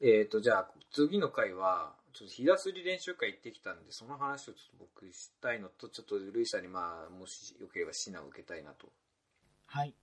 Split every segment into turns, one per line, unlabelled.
えっ、と、じゃあ、次の回は、ちょっと日すり練習会行ってきたんで、その話をちょっと僕したいのと、ちょっとルイさんにまあ、もしよければ指南を受けたいなと。
はい。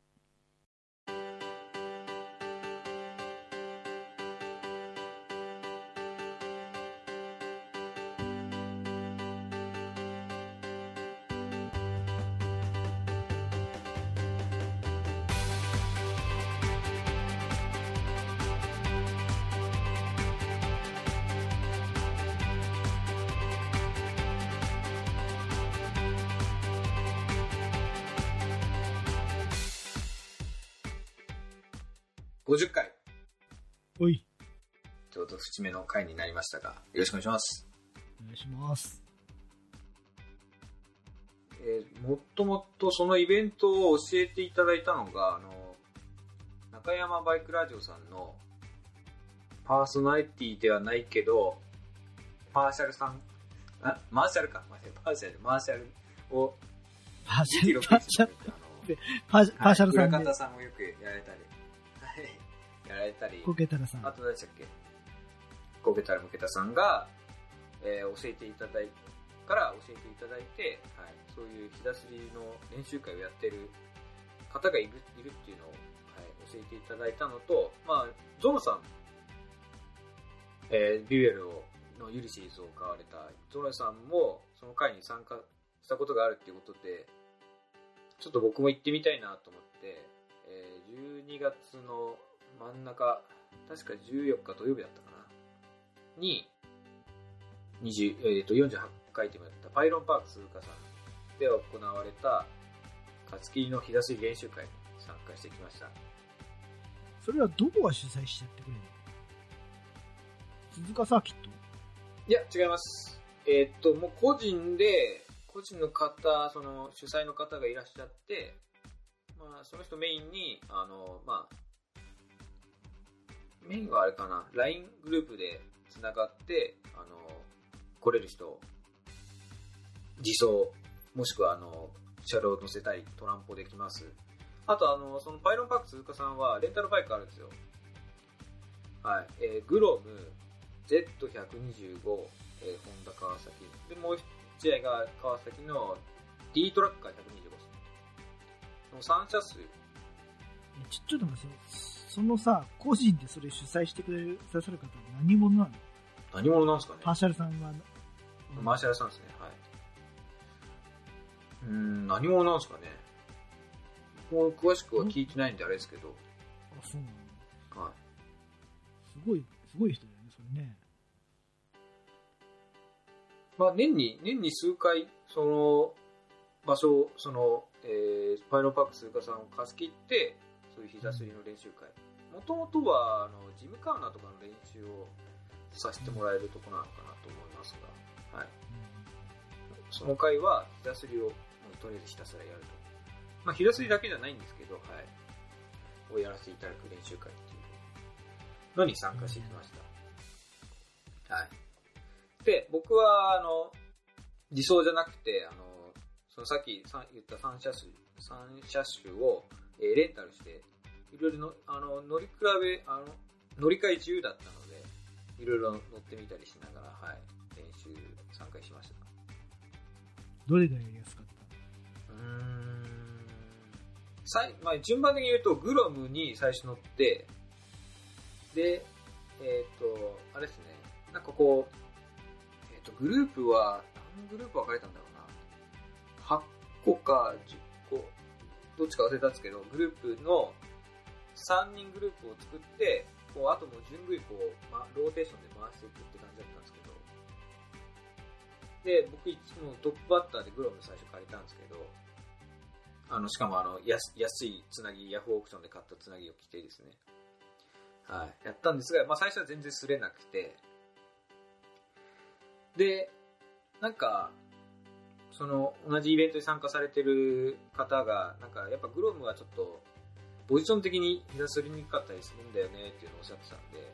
の回になりましたが、よろしくお願いします。
お願いします。
えーもっともっとそのイベントを教えていただいたのが、あの、中山バイクラジオさんのパーソナリティではないけど、パーシャルさん、あ、マーシャルか、マーシャル、パーシャル、マーシャルを
パーシャル、パーシャル、パーシャルさんで
裏方、さんもよくやられたり、はいやられたり、
コケタラさん。
あと何でしたっけ？コケタラムケタさんが、えー教えていただいから教えていただいて、はい、そういう日出すりの練習会をやってる方がいるいるっていうのを、はい、教えていただいたのと、まあ、ゾノさん、えービュエルをのユリシーズを買われたゾノさんもその会に参加したことがあるっていうことで、ちょっと僕も行ってみたいなと思って、えー12月の真ん中、確か14日土曜日だったかな、に、20えー、と48回転もやったパイロンパーク鈴鹿さんで行われた、勝ち切りの日出し練習会に参加してきました。
それはどこが主催してやってくれるの？鈴鹿サーキット？
いや、違います。えーっと、もう個人で、個人の方、その主催の方がいらっしゃって、まあ、その人メインに、あの、まあ、メインはあれかな、LINE グループでつながって、あの、来れる人、自走、もしくはあの、車両を乗せたり、トランポできます。あと、あの、そのパイロンパーク鈴鹿さんは、レンタルバイクあるんですよ。はい。えーグロム、Z125、えーホンダ川崎。で、もう一台が川崎の D トラッカー125です。その3車種、
えちょちょっと待ってそのさ、個人でそれ主催してくれる、くださる方は何者なの
何者なんですかね？
パーシャルさんは、
マーシャルさんですね。はい。うーん、何者なんですかね？もう詳しくは聞いてないんであれですけど、
あ、そうなの
はい。
すごい、すごい人だよね、それね。
まあ、年に、年に数回、その、場所を、その、えー、パイロンパーク鈴鹿さんを貸し切って、そういう膝すりの練習会。もともとは、あの、ジムカーナとかの練習をさせてもらえるとこなのかなと思いますが、はい。その回は、膝すりを、とりあえずひたすらやると。まあ、膝すりだけじゃないんですけど、はい。をやらせていただく練習会っていうのに参加してきました。はい。で、僕は、あの、自走じゃなくて、あの、そのさっきさ言った3車種、三車種を、えーレンタルして、いろいろの、あの、乗り比べ、あの、乗り換え自由だったので、いろいろ乗ってみたりしながら、はい、練習参加しました。
どれがやりやすかった？
うーん。さいまあ、順番的に言うと、グロムに最初乗って、で、えっ、と、あれですね、なんかこう、えっ、と、グループは、何グループ分かれたんだろうな。8個か10個、どっちか忘れたんですけど、グループの3人グループを作って、こう、あともう順繰りこう、ま、ローテーションで回していくって感じだったんですけど、で、僕いつもトップバッターでグロム最初借りたんですけど、あの、しかもあの、安いつなぎ、ヤフーオークションで買ったつなぎを着てですね、はい、やったんですが、まあ最初は全然擦れなくて、で、なんか、その、同じイベントに参加されてる方が、なんか、やっぱグロムはちょっと、ポジション的に膝すりにくかったりするんだよねっていうのをおっしゃってたんで、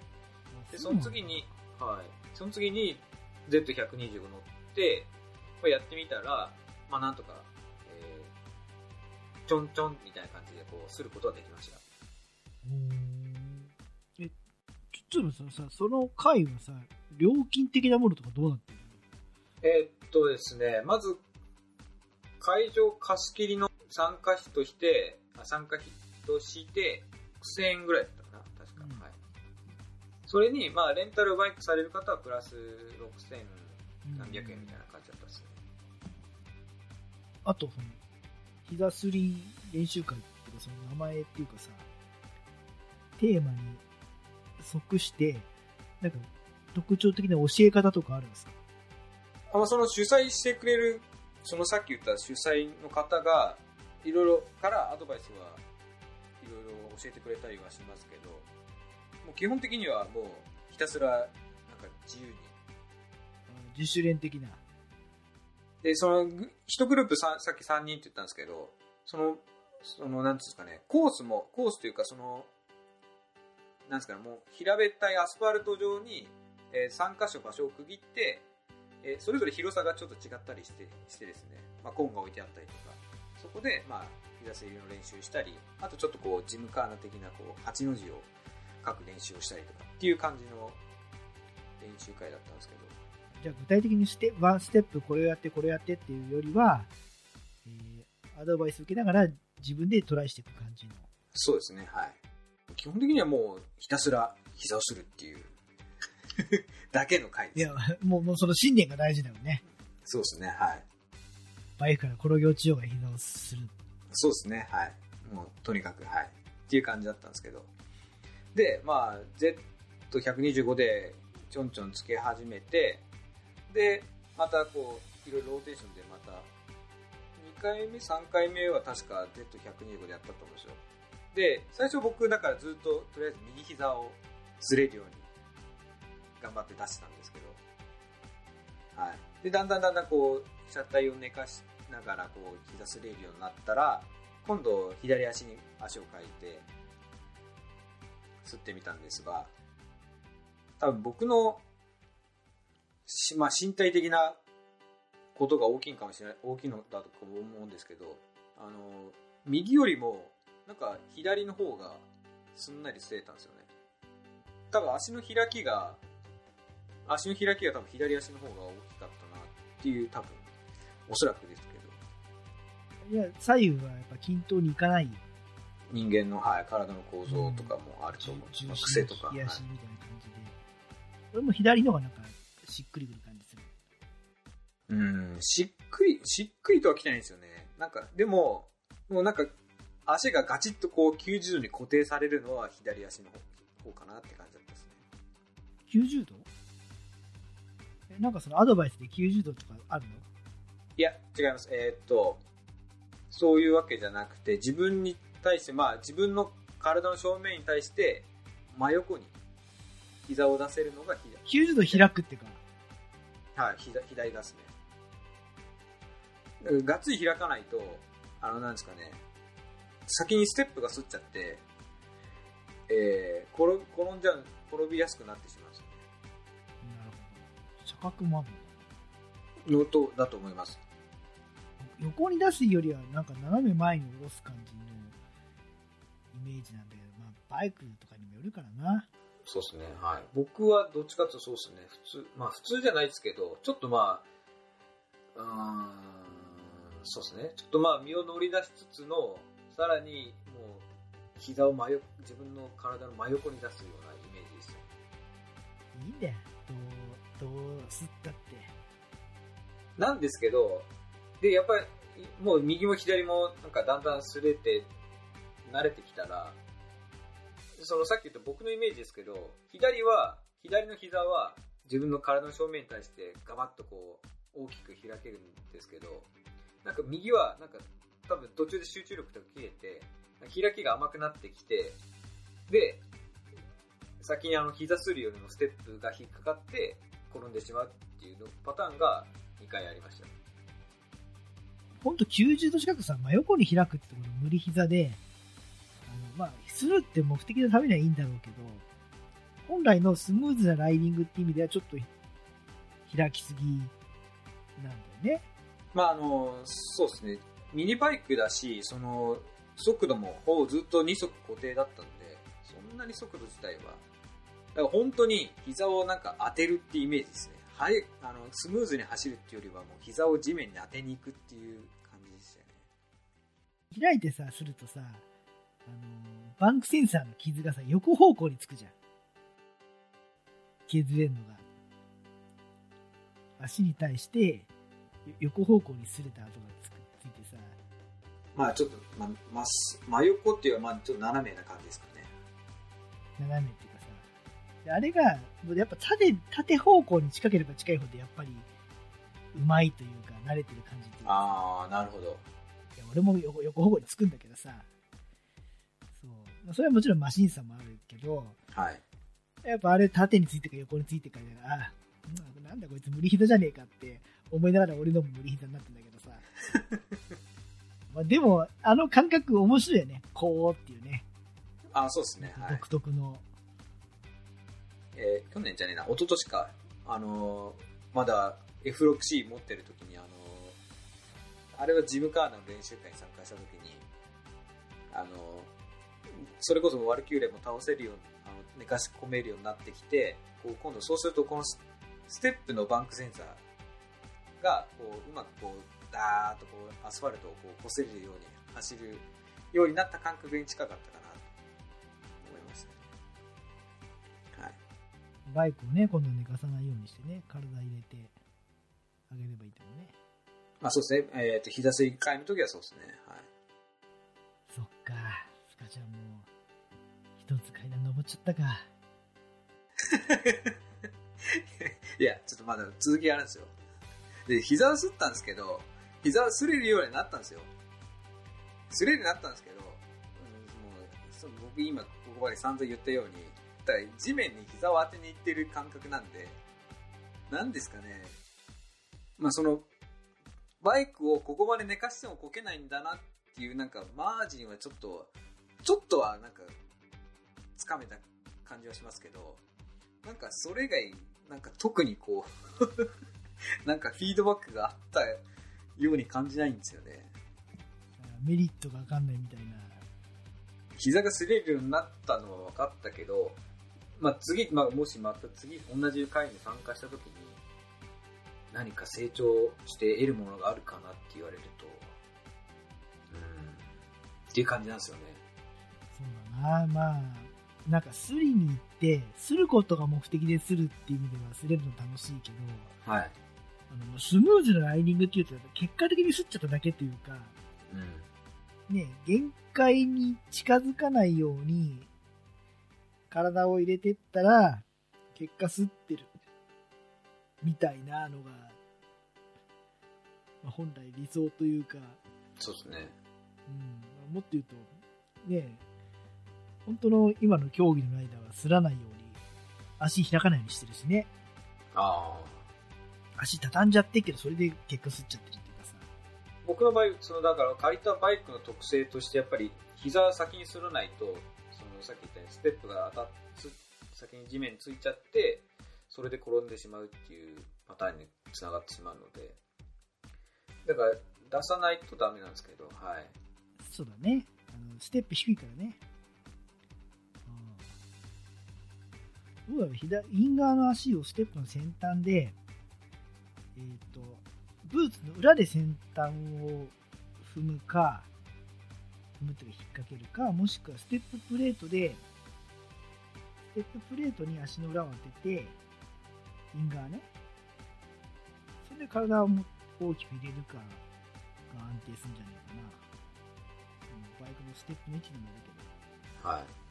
で、その次に、はい。その次に Z125 乗って、これやってみたら、まあなんとか、えー、ちょんちょんみたいな感じでこう、することができました。
え、ちょっとそのさ、その会はさ、料金的なものとかどうなってる
えーっとですね、まず、会場貸し切りの参加費として、あ参加費として、6000円ぐらいだっそれに、まあ、レンタルバイクされる方はプラス6000
の
何百円みたいな感じだったですね。
あと、その、膝すり練習会っていうか、その名前っていうかさ、テーマに即して、なんか、特徴的な教え方とかあるんですか？
あまあ、その主催してくれる、そのさっき言った主催の方が、いろいろからアドバイスはいろいろ教えてくれたりはしますけど、もう基本的にはもうひたすらなんか自由に。
自主練的な。
で、そのぐ一グループささっき3人って言ったんですけど、その、その、なんですかね、コースも、コースというかその、なんですかね、もう平べったいアスファルト上に、えー3箇所場所を区切って、えーそれぞれ広さがちょっと違ったりしてしてですね、まあ、コーンが置いてあったりとか、そこで、まあ、膝すりの練習したり、あとちょっとこう、ジムカーナ的な、こう、8の字を書く練習をしたりとかっていう感じの練習会だったんですけど、
じゃあ具体的にステワンステップこれをやってこれをやってっていうよりは、えーアドバイス受けながら自分でトライしていく感じの。
そうですね、はい。基本的にはもう、ひたすら膝をするっていう だけの回です。
いや、もうもうその信念が大事だよね。
そうですね、はい。
バイクから転げ落ちようが膝をする。
そうですね、はい。もう、とにかく、はい。っていう感じだったんですけど。で、まあ、Z125 でちょんちょんつけ始めて、で、またこう、いろいろローテーションでまた、2回目、3回目は確か Z125 でやったと思うんですよ。で、最初僕、だからずっと、とりあえず右膝を擦れるように頑張って出してたんですけど、はい。で、だんだんだんだんこう、車体を寝かしながら、こう、膝擦れるようになったら、今度、左足に足を変えて、擦ってみたんですが、多分僕の、まあ、身体的なことが大きいかもしれない、大きいのだと思うんですけど、あの、右よりも、なんか左の方がすんなり擦れたんですよね。多分足の開きが、足の開きが多分左足の方が大きかったなっていう多分、おそらくですけど、
いや、左右はやっぱ均等にいかない。
人間の、はい、体の構造とかもあると思う。まあ癖とか。
冷やし
はい
みたいな感じで。俺も左の方がなんかしっくりくる感じする。
うん、しっくり、しっくりとは来てないんですよね。なんか、でも、もうなんか、足がガチッとこう90度に固定されるのは左足の方方かなって感じだったですね。
90度？えなんかそのアドバイスで90度とかあるの？
いや、違います。えーっと、そういうわけじゃなくて、自分に対して、まあ自分の体の正面に対して、真横に膝を出せるのが左。
?90 度開くっていうか、
はい、左左出すね。がっつり開かないと、あの、なんですかね、先にステップがすっちゃって、えー、転転んじゃう、転びやすくなってしまうんですよね。
なるほど。車角もあるの
のと、だと思います。
横に出すよりはなんか斜め前に下ろす感じのイメージなんだけど、まあバイクとかにもよるからな。
そうですね。はい。僕はどっちかというとそうですね。普通、まあ普通じゃないですけど、ちょっとまあ、うーん、そうですね。ちょっとまあ身を乗り出しつつの、さらにもう、膝を真横、自分の体の真横に出すようなイメージですよ。
いいんだよ。どう、どうすったって。
なんですけど、で、やっぱり、もう右も左もなんかだんだん擦れて、慣れてきたら、そのさっき言った僕のイメージですけど、左は、左の膝は自分の体の正面に対してガバッとこう大きく開けるんですけど、なんか右はなんか多分途中で集中力とか切れて、開きが甘くなってきて、で、先にあの膝するよりもステップが引っかかって転んでしまうっていうのパターンが2回ありました。
ほんと90度近くさ、真横に開くってこと無理膝で、まあ、するって目的のためにはいいんだろうけど、本来のスムーズなライディングって意味ではちょっと開きすぎなんだよね。
まああの、そうですね。ミニバイクだし、その、速度もほぼずっと2速固定だったんで、そんなに速度自体は。から本当に膝をなんか当てるってイメージですね。はい、あの、スムーズに走るっていうよりはもう膝を地面に当てに行くっていう感じでしたよね。
開いてさ、するとさ、あのバンクセンサーの傷がさ、横方向につくじゃん。削れんのが。足に対して、横方向に擦れた跡がつくついてさ。
まあちょっと、ま、ま、真横っていうか、まあちょっと斜めな感じですかね。
斜めっていうかさ。あれが、やっぱ縦、縦方向に近ければ近いほどやっぱり、うまいというか、慣れてる感じっていうか。
ああ、なるほど。い
や俺も横横方向につくんだけどさ。それはもちろんマシンさもあるけど、
はい。
やっぱあれ縦についてか横についてかで、あ、なんだこいつ無理膝じゃねえかって思いながら俺のも無理膝になってんだけどさ。まあでも、あの感覚面白いよね。こうっていうね。
あ、そうですね。
独特の。
えー、去年じゃねえな、一昨年か。あのー、まだ F6C 持ってる時に、あのー、あれはジムカーナの練習会に参加した時に、あのそれこそワルキューレも倒せるように寝かし込めるようになってきて、こう今度そうするとこのステップのバンクセンサーがこううまくこうダーッとこうアスファルトをこう擦れるように走るようになった感覚に近かったかなと思いました、ね。はい。
バイクをね、今度寝かさないようにしてね、体入れてあげればいいと思うね。
まあそうですね。えっ、ー、と、膝すり替えの時はそうですね。はい。
そっか。スカちゃんも一つ階段登っちゃったか。
いや、ちょっとまだ続きあるんですよ。で、膝をすったんですけど、膝を擦れるようになったんですよ。擦れるようになったんですけど、うん、もう僕今ここまで散々言ったようにだ、地面に膝を当てにいってる感覚なんで、なんですかね。まあその、バイクをここまで寝かしてもこけないんだなっていうなんかマージンはちょっと、ちょっとはなんかつかめた感じはしますけど、なんかそれ以外、なんか特にこう なんかフィードバックがあったように感じないんですよね。
メリットがわかんないみたいな。
膝が擦れるようになったのは分かったけど、まあ次、まあもしまた次同じ会に参加した時に、何か成長して得るものがあるかなって言われると、うん、っていう感じなんですよね。
そうだな、まあ、なんかすりに行って、することが目的でするっていう意味ではすれるの楽しいけ
ど、はい。
あの、スムーズなライディングっていうと、結果的にすっちゃっただけっていうか、うん。ね、限界に近づかないように、体を入れてったら、結果すってる。みたいなのが、まあ、本来理想というか、
そうですね。
うん。もっと言うと、ね、本当の今の競技のライダーはすらないように、足開かないようにしてるしね。
あ
あ。足畳んじゃってけど、それで結果すっちゃってるっていうかさ。
僕の場合、その、だから借りたバイクの特性として、やっぱり、膝先にすらないと、その、さっき言ったように、ステップが当たっ、先に地面についちゃって、それで転んでしまうっていうパターンにつながってしまうので、だから、出さないとダメなんですけど、はい。
そうだね。あのステップ低いからね。どうだろう、左、イン側の足をステップの先端で、えっ、ー、と、ブーツの裏で先端を踏むか、踏むというか引っ掛けるか、もしくはステッププレートで、ステッププレートに足の裏を当てて、イン側ね。それで体を大きく入れるかが安定するんじゃないかな。バイクのステップの位置にもいるけ
ど。はい。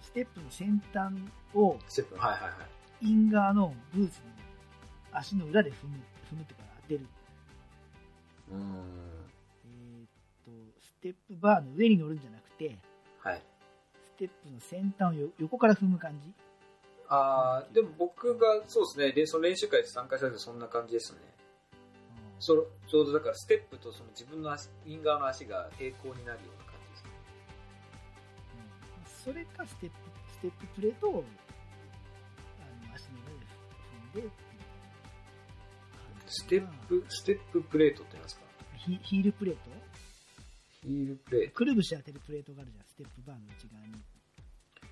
ステップの先端を、
ステップ、はいはいはい。
インガーのブーツの足の裏で踏む、踏むってから当てる。
うん。え
っと、ステップバーの上に乗るんじゃなくて、
はい。
ステップの先端を横から踏む感じ
ああ、でも僕が、そうですね、でその練習会で参加した時そんな感じですね。そちょうどだからステップとその自分の足、イン側の足が平行になるような
それかステップ、ステッププレートを、あの、足の上で踏んで、
ステップ、ステッププレートって何ですか？
ヒヒールプレート？
ヒールプレート
くるぶし当てるプレートがあるじゃん、ステップバーの内側に。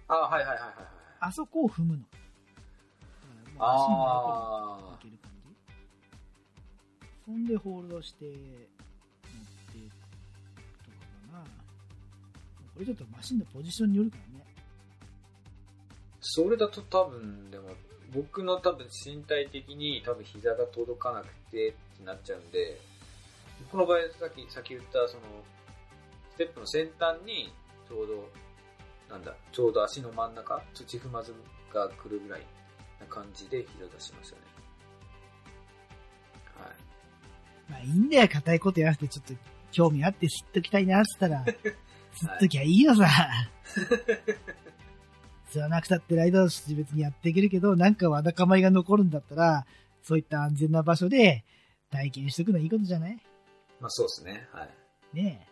あはいはいはいはいはい。
あそこを踏むの。だからもう足も
あ
横にいける感じ。そんでホールドして、れちょっとマシンのポジションによるからね。
それだと多分、でも、僕の多分身体的に多分膝が届かなくてってなっちゃうんで、この場合さっき、さっき言ったその、ステップの先端にちょうど、なんだ、ちょうど足の真ん中、土踏まずが来るぐらいな感じで膝出しましたね。はい。
まあいいんだよ、硬いことやらせて、ちょっと興味あって吸っときたいなって言ったら、吸っときゃいいよさ。吸わなくたってライダーとして別にやっていけるけど、なんかわだかまりが残るんだったら、そういった安全な場所で体験しとくのはいいことじゃない？
まあそうですね。はい。
ねえ。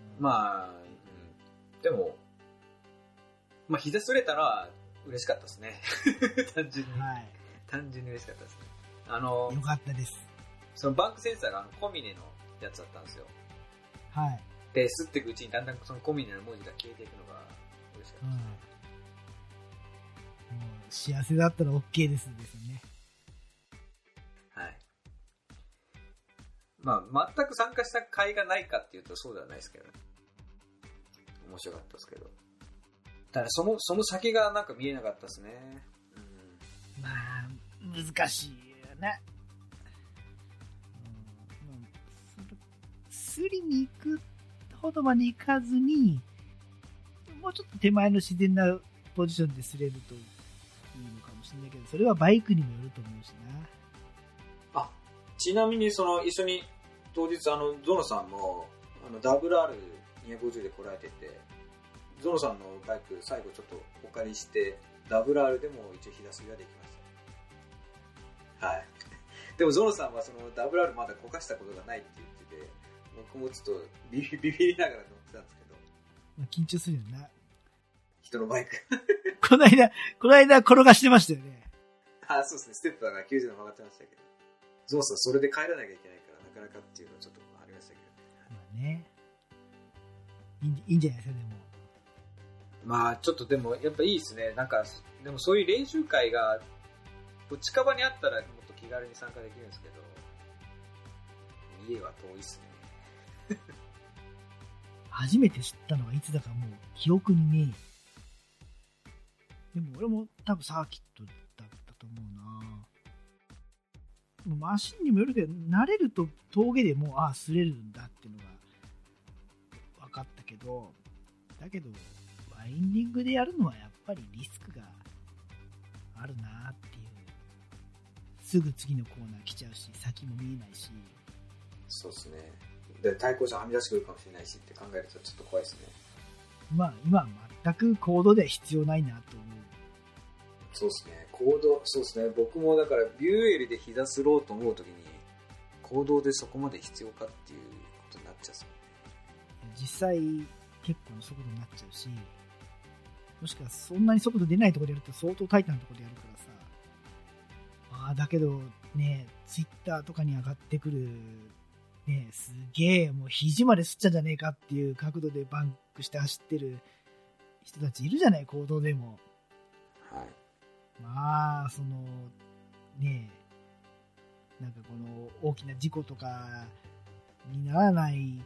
あ、
まあ、うん、でも、まあ膝すれたら嬉しかったですね。単純に。
はい。
単純に嬉しかったですね。あの
よ、かったです。
そのバンクセンサーがあのコミネのやつだったんですよ。
はい。
で、吸っていくうちにだんだんそのコミネの文字が消えていくのが嬉しかっ
うん。
た
も
ですね。
う幸せだったら OK ですですよね。
はい。まあ、全く参加した甲斐がないかっていうとそうではないですけどね。面白かったですけど。ただその、その先がなんか見えなかったですね。うん。
まあ、難しいよね。すりに行くほどまで行かずに、もうちょっと手前の自然なポジションですれるといいのかもしれないけど、それはバイクにもよると思うしな。
あ、ちなみにその一緒に当日あのゾノさんもあの WR250 で来られててゾノさんのバイク最後ちょっとお借りして WR でも一応日差しができましたはいでもゾノさんはその WR まだこかしたことがないって言ってて僕もちょっとビビ ビビりながら乗ってたんですけど
まあ、緊張するよな。
人のバイク
この間、この間転がしてましたよね。
あそうですねステップが90度曲がってましたけどゾノさんそれで帰らなきゃいけないからなかなかっていうのはちょっとありましたけど
まあね。いいんいいんじゃないですか、でも。
まあちょっとでもやっぱいいですね。なんか、でもそういう練習会が、近場にあったらもっと気軽に参加できるんですけど、家は遠いっすね。
初めて知ったのはいつだかもう記憶にねえ。でも俺も多分サーキットだったと思うなマシンにもよるけど、慣れると峠でもう、ああ、擦れるんだっていうのが分かったけど、だけど、ワインディングでやるのはやっぱりリスクがあるなっていう。すぐ次のコーナー来ちゃうし、先も見えないし、
そうですね。で、対向車はみ出してくるかもしれないしって考えるとちょっと怖いですね。
まあ今は全く行動では必要ないなと思う。
そうですね。行動、そうですね。僕もだからビューエルで膝すろうと思うときに、行動でそこまで必要かっていうことになっちゃうっす
実際結構な速度になっちゃうし、もしくはそんなに速度出ないところでやると相当タイトなところでやるからさ。ああ、だけどね、ツイッターとかに上がってくる、ね、すげえ、もう肘まで吸っちゃうんじゃねえかっていう角度でバンクして走ってる人たちいるじゃない、行動でも。
はい。
まあ、その、ねえ、なんかこの大きな事故とかにならない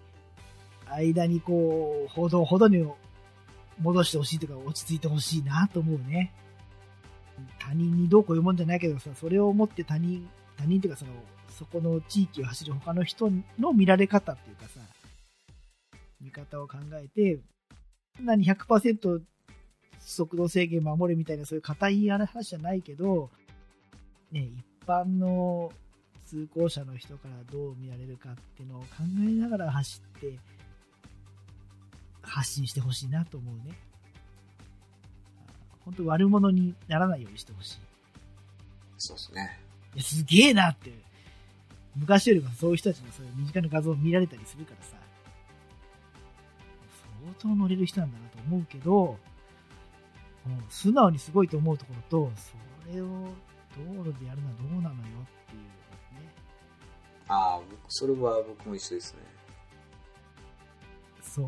間にこう、ほどほどに戻してほしいとか落ち着いてほしいなと思うね。他人にどうこういうもんじゃないけどさ、それをもって他人、他人っていうかその、そこの地域を走る他の人の見られ方っていうかさ、見方を考えて、そんなに100%速度制限守れみたいなそういう硬い話じゃないけど、ね、一般の通行者の人からどう見られるかっていうのを考えながら走って、発信してほしいなと思うね。本当悪者にならないようにしてほしい。
そうですね。
すげえなって。昔よりもそういう人たちのそういう身近な画像を見られたりするからさ。相当乗れる人なんだなと思うけど、もう素直にすごいと思うところと、それを道路でやるのはどうなのよっていうね。
ああ、僕、それは僕も一緒ですね。
そう、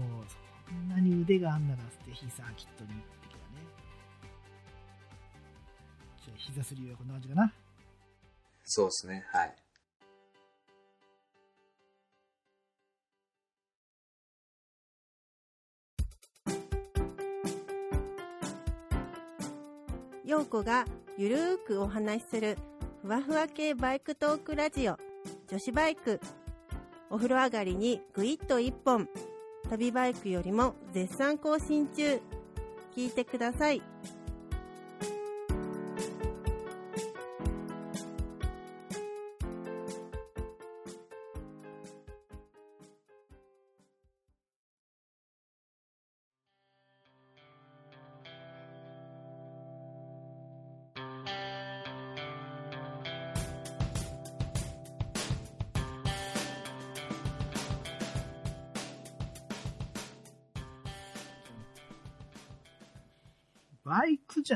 んなに腕があんならぜひサーキットにってけどね。じゃあ、膝すりはこんな感じかな。
そうですね。はい。
子がゆるーくお話しするふわふわ系バイクトークラジオ。女子バイク。お風呂上がりにぐいっと一本。旅バイクよりも絶賛更新中。聞いてください。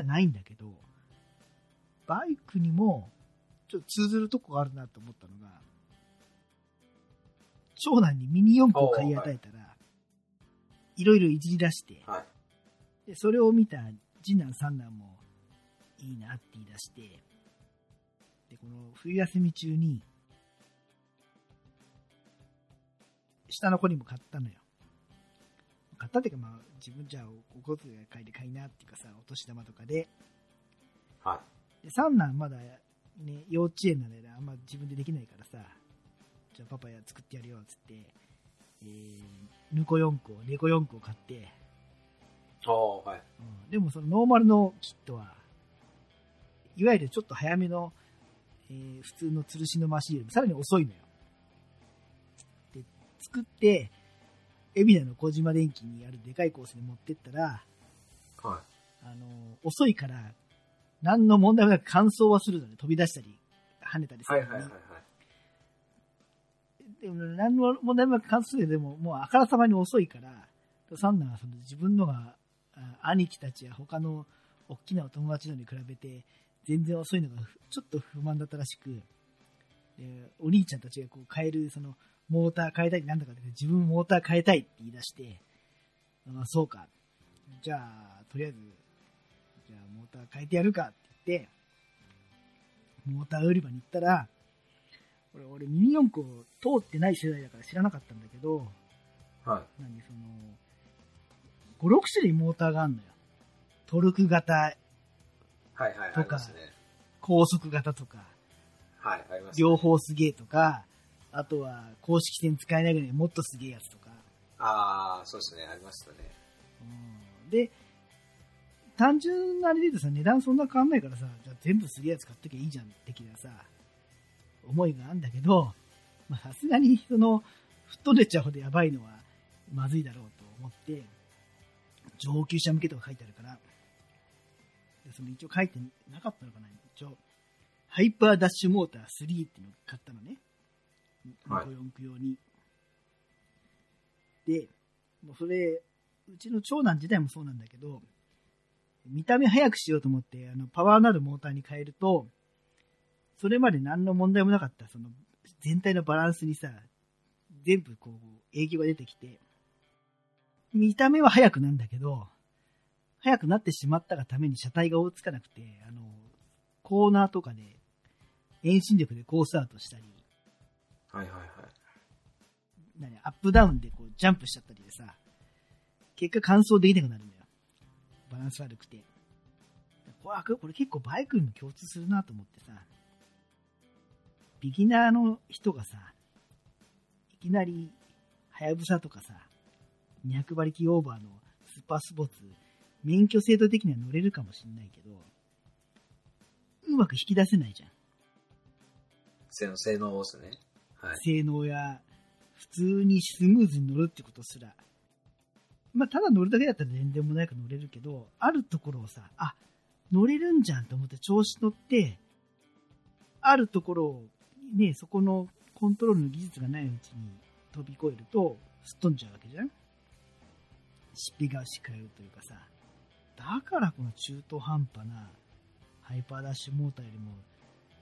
ないんだけど、バイクにも、ちょっと通ずるとこがあるなと思ったのが、長男にミニ四駆を買い与えたら、いろいろいじり出して、
はい。
で、それを見た次男三男も、いいなって言い出して、で、この冬休み中に、下の子にも買ったのよ。買ったっていうか、まあ、自分じゃあお小遣いで買いなっていうかさ、お年玉とかで、
は
で三男まだね、幼稚園なんであんま自分でできないからさ、じゃあパパや作ってやるよっつって、えー、ぬこ4個、猫4個買って、
い。ああ、はい。
うん、でもそのノーマルのキットは、いわゆるちょっと早めの、えー普通の吊るしのマシンよりもさらに遅いのよ。で、作って、海老名の小島電機にあるでかいコースに持ってったら、
はい。
あのー遅いから、何の問題もなく乾燥はするので飛び出したり、跳ねたりするのに。
はいはいはいはい。
でも何の問題もなく乾燥するでも、もうあからさまに遅いから、三男はその自分のが、あ兄貴たちや他の大きなお友達のに比べて、全然遅いのがふちょっと不満だったらしく、でお兄ちゃんたちがこう変える、その、モーター変えたいなんだかって自分モーター変えたいって言い出して、あそうか。じゃあ、とりあえず、じゃあモーター変えてやるかって言って、モーター売り場に行ったら、俺、俺ミニ四駆を通ってない世代だから知らなかったんだけど、
はい。
何その、5、6種類モーターがあるのよ。トルク型、
はいはい。
とか
ありますね。
高速型とか、
はい、あります、ね。
両。方すげえとか、あとは公式戦使えないぐらいもっとすげえやつとか。
ああ、そうですね。ありましたね。
うんで、単純なあれで言うとさ、値段そんな変わんないからさ、じゃあ全部すげえやつ買っときゃいいじゃん、的なさ、思いがあるんだけど、まあさすがにその、吹っ飛んでっちゃうほどやばいのはまずいだろうと思って、上級者向けとか書いてあるから、でその一応書いてなかったのかな一応、ハイパーダッシュモーター3っていうのを買ったのね。
はい。
ニコヨンク用に。で、もうそれ、うちの長男自体もそうなんだけど、見た目早くしようと思って、あの、パワーのあるモーターに変えると、それまで何の問題もなかった、その、全体のバランスにさ、全部こう、影響が出てきて、見た目は速くなんだけど、速くなってしまったがために車体が追いつかなくて、あの、コーナーとかで、遠心力でコースアウトしたり、
はいはいはい。
何アップダウンでこうジャンプしちゃったりでさ、結果乾燥できなくなるんだよ。バランス悪くて。これこれ結構バイクにも共通するなと思ってさ、ビギナーの人がさ、いきなり、はやぶさとかさ、200馬力オーバーのスーパースポーツ、免許制度的には乗れるかもしんないけど、うまく引き出せないじゃん。
性能、性能ですね。
性能や、普通にスムーズに乗るってことすら。まあ、ただ乗るだけだったら全然もないか乗れるけど、あるところをさ、あ、乗れるんじゃんと思って調子乗って、あるところを、ね、そこのコントロールの技術がないうちに飛び越えると、すっ飛んじゃうわけじゃんしっぴがし変えるというかさ。だからこの中途半端なハイパーダッシュモーターよりも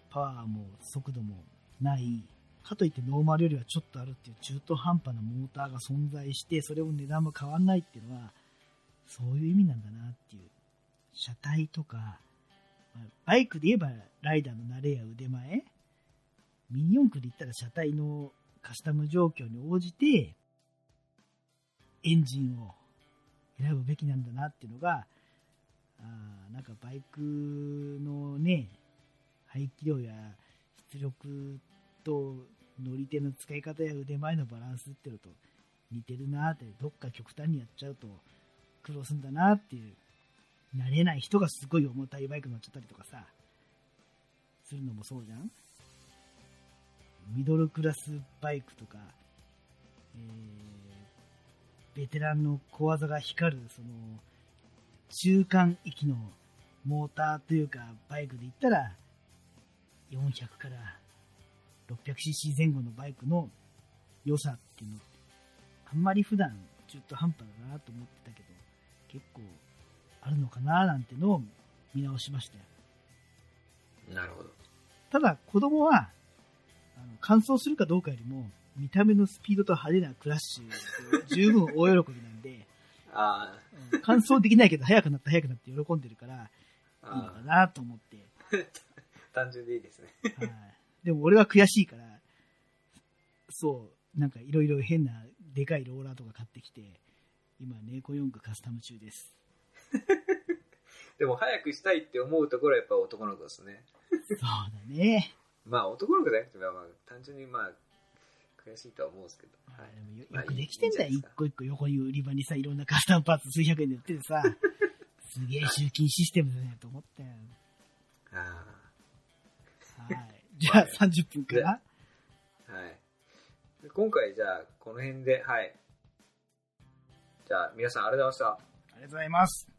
パワーも速度もないかといってノーマルよりはちょっとあるっていう中途半端なモーターが存在して、それも値段も変わんないっていうのは、そういう意味なんだなっていう。車体とか、バイクで言えばライダーの慣れや腕前、ミニ四駆で言ったら車体のカスタム状況に応じて、エンジンを選ぶべきなんだなっていうのが、あなんかバイクのね、排気量や出力と乗り手の使い方や腕前のバランスっていうのと似てるなって、どっか極端にやっちゃうと苦労すんだなっていう、慣れない人がすごい重たいバイク乗っちゃったりとかさ、するのもそうじゃん。ミドルクラスバイクとか、えー、ベテランの小技が光る、その、中間域のモーターというか、バイクで言ったら、400から 600cc 前後のバイクの良さっていうのって、あんまり普段中途半端だなと思ってたけど、結構あるのかななんてのを見直しましたよ。
なるほど。
ただ子供は、あの、乾燥するかどうかよりも、見た目のスピードと派手なクラッシュ、十分大喜びなんで、
あ
うん乾燥できないけど速くなった速くなって喜んでるから、
あ、
いいのか
あ
なと思って。
あ 単純でいいですね。
はい。でも俺は悔しいから、そう、なんかいろいろ変なでかいローラーとか買ってきて、今、ネコ四駆カスタム中です。
でも早くしたいって思うところはやっぱ男の子ですね。
そうだね。
まあ男の子じゃなくて、まあまあ単純にまあ、悔しいとは思うんですけど。はい
でもよ
まあ
よくできてんだよ。一個一個横に売り場にさ、いろんなカスタムパーツ数百円で売っててさ、すげえ集金システムだねと思ったよ。
あ
はい。じゃあ30分かな？
あ、はい。で今回じゃあ、この辺で、はい。じゃあ、皆さんありがとうございました。
ありがとうございます。